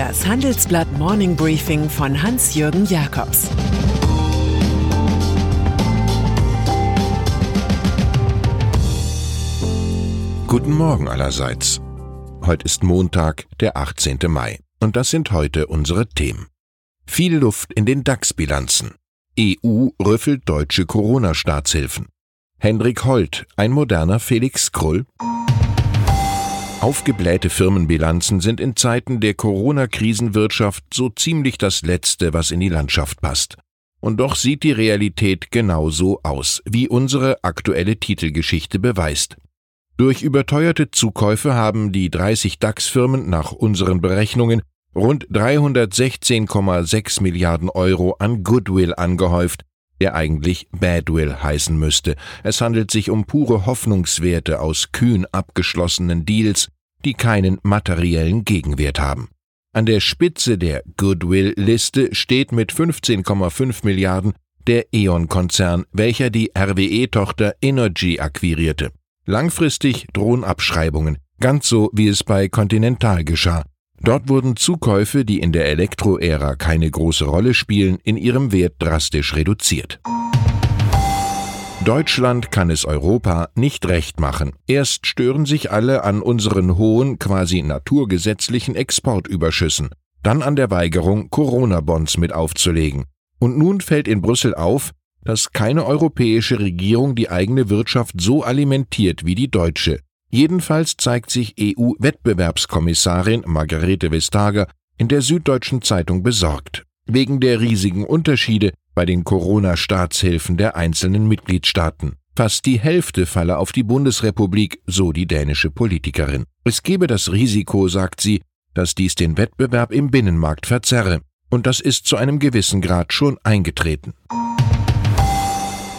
Das Handelsblatt Morning Briefing von Hans-Jürgen Jakobs Guten Morgen allerseits. Heute ist Montag, der 18. Mai. Und das sind heute unsere Themen. Viel Luft in den DAX-Bilanzen. EU rüffelt deutsche Corona-Staatshilfen. Hendrik Holt, ein moderner Felix Krull. Aufgeblähte Firmenbilanzen sind in Zeiten der Corona-Krisenwirtschaft so ziemlich das Letzte, was in die Landschaft passt. Und doch sieht die Realität genauso aus, wie unsere aktuelle Titelgeschichte beweist. Durch überteuerte Zukäufe haben die 30 DAX-Firmen nach unseren Berechnungen rund 316,6 Milliarden Euro an Goodwill angehäuft, der eigentlich Badwill heißen müsste. Es handelt sich um pure Hoffnungswerte aus kühn abgeschlossenen Deals, die keinen materiellen Gegenwert haben. An der Spitze der Goodwill-Liste steht mit 15,5 Milliarden der E.ON-Konzern, welcher die RWE-Tochter Energy akquirierte. Langfristig drohen Abschreibungen, ganz so wie es bei Continental geschah. Dort wurden Zukäufe, die in der Elektroära keine große Rolle spielen, in ihrem Wert drastisch reduziert. Deutschland kann es Europa nicht recht machen. Erst stören sich alle an unseren hohen, quasi naturgesetzlichen Exportüberschüssen, dann an der Weigerung, Corona-Bonds mit aufzulegen. Und nun fällt in Brüssel auf, dass keine europäische Regierung die eigene Wirtschaft so alimentiert wie die deutsche. Jedenfalls zeigt sich EU-Wettbewerbskommissarin Margarete Vestager in der Süddeutschen Zeitung besorgt, wegen der riesigen Unterschiede bei den Corona-Staatshilfen der einzelnen Mitgliedstaaten. Fast die Hälfte falle auf die Bundesrepublik, so die dänische Politikerin. Es gebe das Risiko, sagt sie, dass dies den Wettbewerb im Binnenmarkt verzerre, und das ist zu einem gewissen Grad schon eingetreten.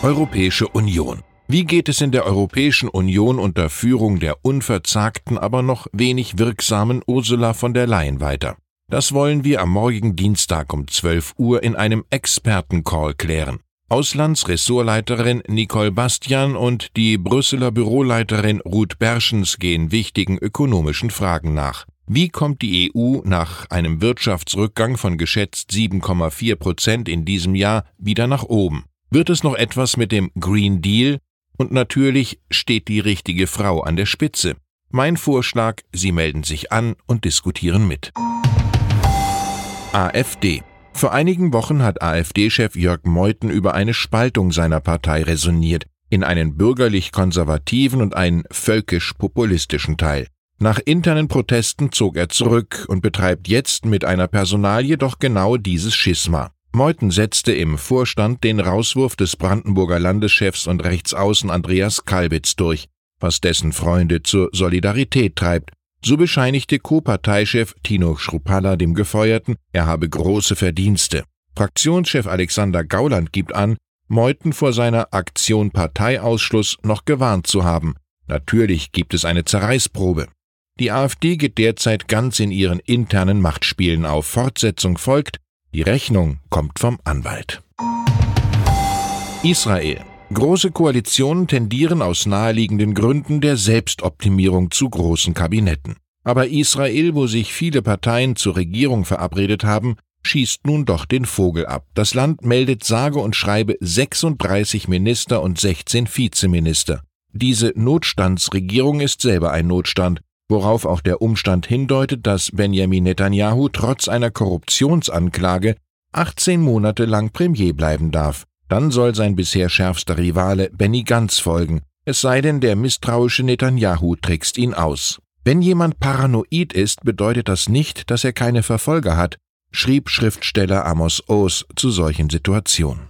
Europäische Union wie geht es in der Europäischen Union unter Führung der unverzagten, aber noch wenig wirksamen Ursula von der Leyen weiter? Das wollen wir am morgigen Dienstag um 12 Uhr in einem Expertencall klären. Auslandsressortleiterin Nicole Bastian und die Brüsseler Büroleiterin Ruth Berschens gehen wichtigen ökonomischen Fragen nach. Wie kommt die EU nach einem Wirtschaftsrückgang von geschätzt 7,4 Prozent in diesem Jahr wieder nach oben? Wird es noch etwas mit dem Green Deal, und natürlich steht die richtige Frau an der Spitze. Mein Vorschlag, Sie melden sich an und diskutieren mit. AfD. Vor einigen Wochen hat AfD-Chef Jörg Meuthen über eine Spaltung seiner Partei resoniert, in einen bürgerlich-konservativen und einen völkisch-populistischen Teil. Nach internen Protesten zog er zurück und betreibt jetzt mit einer Personalie doch genau dieses Schisma. Meuthen setzte im Vorstand den Rauswurf des Brandenburger Landeschefs und Rechtsaußen Andreas Kalbitz durch, was dessen Freunde zur Solidarität treibt. So bescheinigte Co-Parteichef Tino Schrupalla dem Gefeuerten, er habe große Verdienste. Fraktionschef Alexander Gauland gibt an, Meuthen vor seiner Aktion Parteiausschluss noch gewarnt zu haben. Natürlich gibt es eine Zerreißprobe. Die AfD geht derzeit ganz in ihren internen Machtspielen auf. Fortsetzung folgt, die Rechnung kommt vom Anwalt. Israel. Große Koalitionen tendieren aus naheliegenden Gründen der Selbstoptimierung zu großen Kabinetten. Aber Israel, wo sich viele Parteien zur Regierung verabredet haben, schießt nun doch den Vogel ab. Das Land meldet sage und schreibe 36 Minister und 16 Vizeminister. Diese Notstandsregierung ist selber ein Notstand, worauf auch der Umstand hindeutet, dass Benjamin Netanyahu trotz einer Korruptionsanklage 18 Monate lang Premier bleiben darf. Dann soll sein bisher schärfster Rivale Benny Gantz folgen, es sei denn, der misstrauische Netanyahu trickst ihn aus. Wenn jemand paranoid ist, bedeutet das nicht, dass er keine Verfolger hat, schrieb Schriftsteller Amos Oz zu solchen Situationen.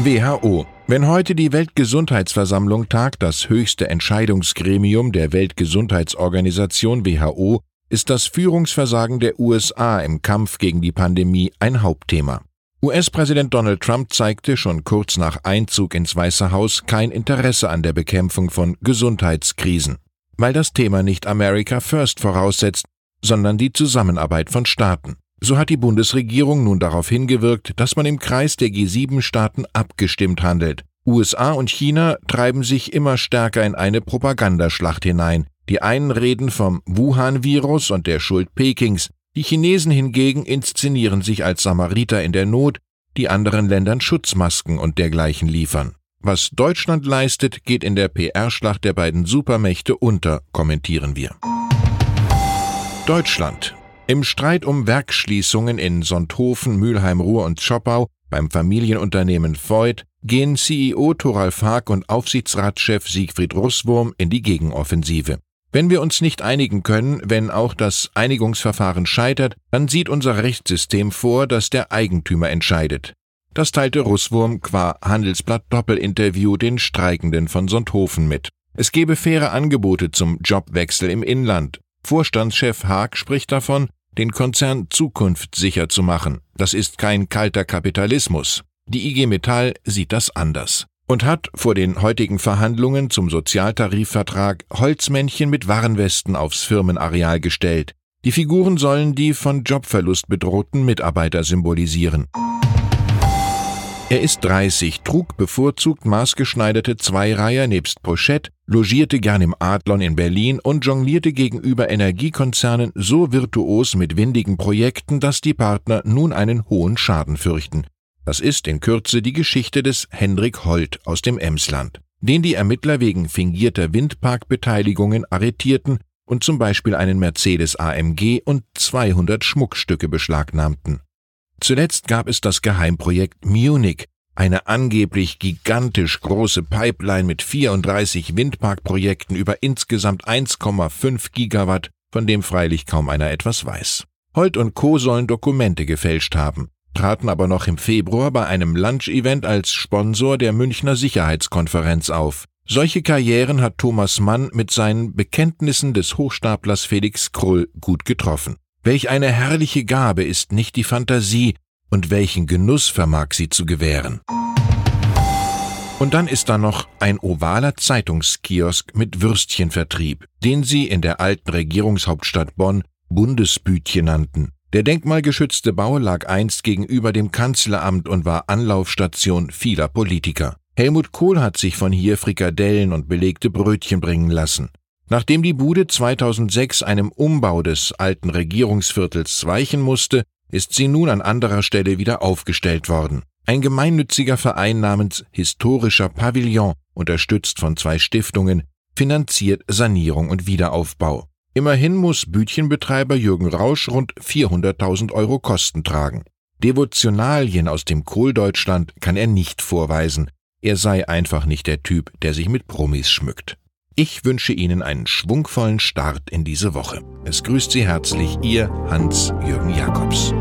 WHO wenn heute die Weltgesundheitsversammlung tagt, das höchste Entscheidungsgremium der Weltgesundheitsorganisation WHO, ist das Führungsversagen der USA im Kampf gegen die Pandemie ein Hauptthema. US-Präsident Donald Trump zeigte schon kurz nach Einzug ins Weiße Haus kein Interesse an der Bekämpfung von Gesundheitskrisen, weil das Thema nicht America First voraussetzt, sondern die Zusammenarbeit von Staaten. So hat die Bundesregierung nun darauf hingewirkt, dass man im Kreis der G7-Staaten abgestimmt handelt. USA und China treiben sich immer stärker in eine Propagandaschlacht hinein. Die einen reden vom Wuhan-Virus und der Schuld Pekings, die Chinesen hingegen inszenieren sich als Samariter in der Not, die anderen Ländern Schutzmasken und dergleichen liefern. Was Deutschland leistet, geht in der PR-Schlacht der beiden Supermächte unter, kommentieren wir. Deutschland. Im Streit um Werksschließungen in Sonthofen, Mülheim, Ruhr und Schoppau beim Familienunternehmen Voigt gehen CEO Thoralf Haag und Aufsichtsratschef Siegfried Russwurm in die Gegenoffensive. Wenn wir uns nicht einigen können, wenn auch das Einigungsverfahren scheitert, dann sieht unser Rechtssystem vor, dass der Eigentümer entscheidet. Das teilte Russwurm qua Handelsblatt Doppelinterview den Streikenden von Sonthofen mit. Es gebe faire Angebote zum Jobwechsel im Inland. Vorstandschef Haag spricht davon, den Konzern zukunftssicher zu machen. Das ist kein kalter Kapitalismus. Die IG Metall sieht das anders und hat vor den heutigen Verhandlungen zum Sozialtarifvertrag Holzmännchen mit Warnwesten aufs Firmenareal gestellt. Die Figuren sollen die von Jobverlust bedrohten Mitarbeiter symbolisieren. Er ist 30, trug bevorzugt maßgeschneiderte Zweireiher nebst Pochette, logierte gern im Adlon in Berlin und jonglierte gegenüber Energiekonzernen so virtuos mit windigen Projekten, dass die Partner nun einen hohen Schaden fürchten. Das ist in Kürze die Geschichte des Hendrik Holt aus dem Emsland, den die Ermittler wegen fingierter Windparkbeteiligungen arretierten und zum Beispiel einen Mercedes AMG und 200 Schmuckstücke beschlagnahmten. Zuletzt gab es das Geheimprojekt Munich, eine angeblich gigantisch große Pipeline mit 34 Windparkprojekten über insgesamt 1,5 Gigawatt, von dem freilich kaum einer etwas weiß. Holt und Co. sollen Dokumente gefälscht haben, traten aber noch im Februar bei einem Lunch-Event als Sponsor der Münchner Sicherheitskonferenz auf. Solche Karrieren hat Thomas Mann mit seinen Bekenntnissen des Hochstaplers Felix Krull gut getroffen. Welch eine herrliche Gabe ist nicht die Fantasie, und welchen Genuss vermag sie zu gewähren. Und dann ist da noch ein ovaler Zeitungskiosk mit Würstchenvertrieb, den sie in der alten Regierungshauptstadt Bonn Bundesbütchen nannten. Der denkmalgeschützte Bau lag einst gegenüber dem Kanzleramt und war Anlaufstation vieler Politiker. Helmut Kohl hat sich von hier Frikadellen und belegte Brötchen bringen lassen. Nachdem die Bude 2006 einem Umbau des alten Regierungsviertels weichen musste, ist sie nun an anderer Stelle wieder aufgestellt worden. Ein gemeinnütziger Verein namens Historischer Pavillon, unterstützt von zwei Stiftungen, finanziert Sanierung und Wiederaufbau. Immerhin muss Bütchenbetreiber Jürgen Rausch rund 400.000 Euro Kosten tragen. Devotionalien aus dem Kohldeutschland kann er nicht vorweisen. Er sei einfach nicht der Typ, der sich mit Promis schmückt. Ich wünsche Ihnen einen schwungvollen Start in diese Woche. Es grüßt Sie herzlich Ihr Hans-Jürgen Jakobs.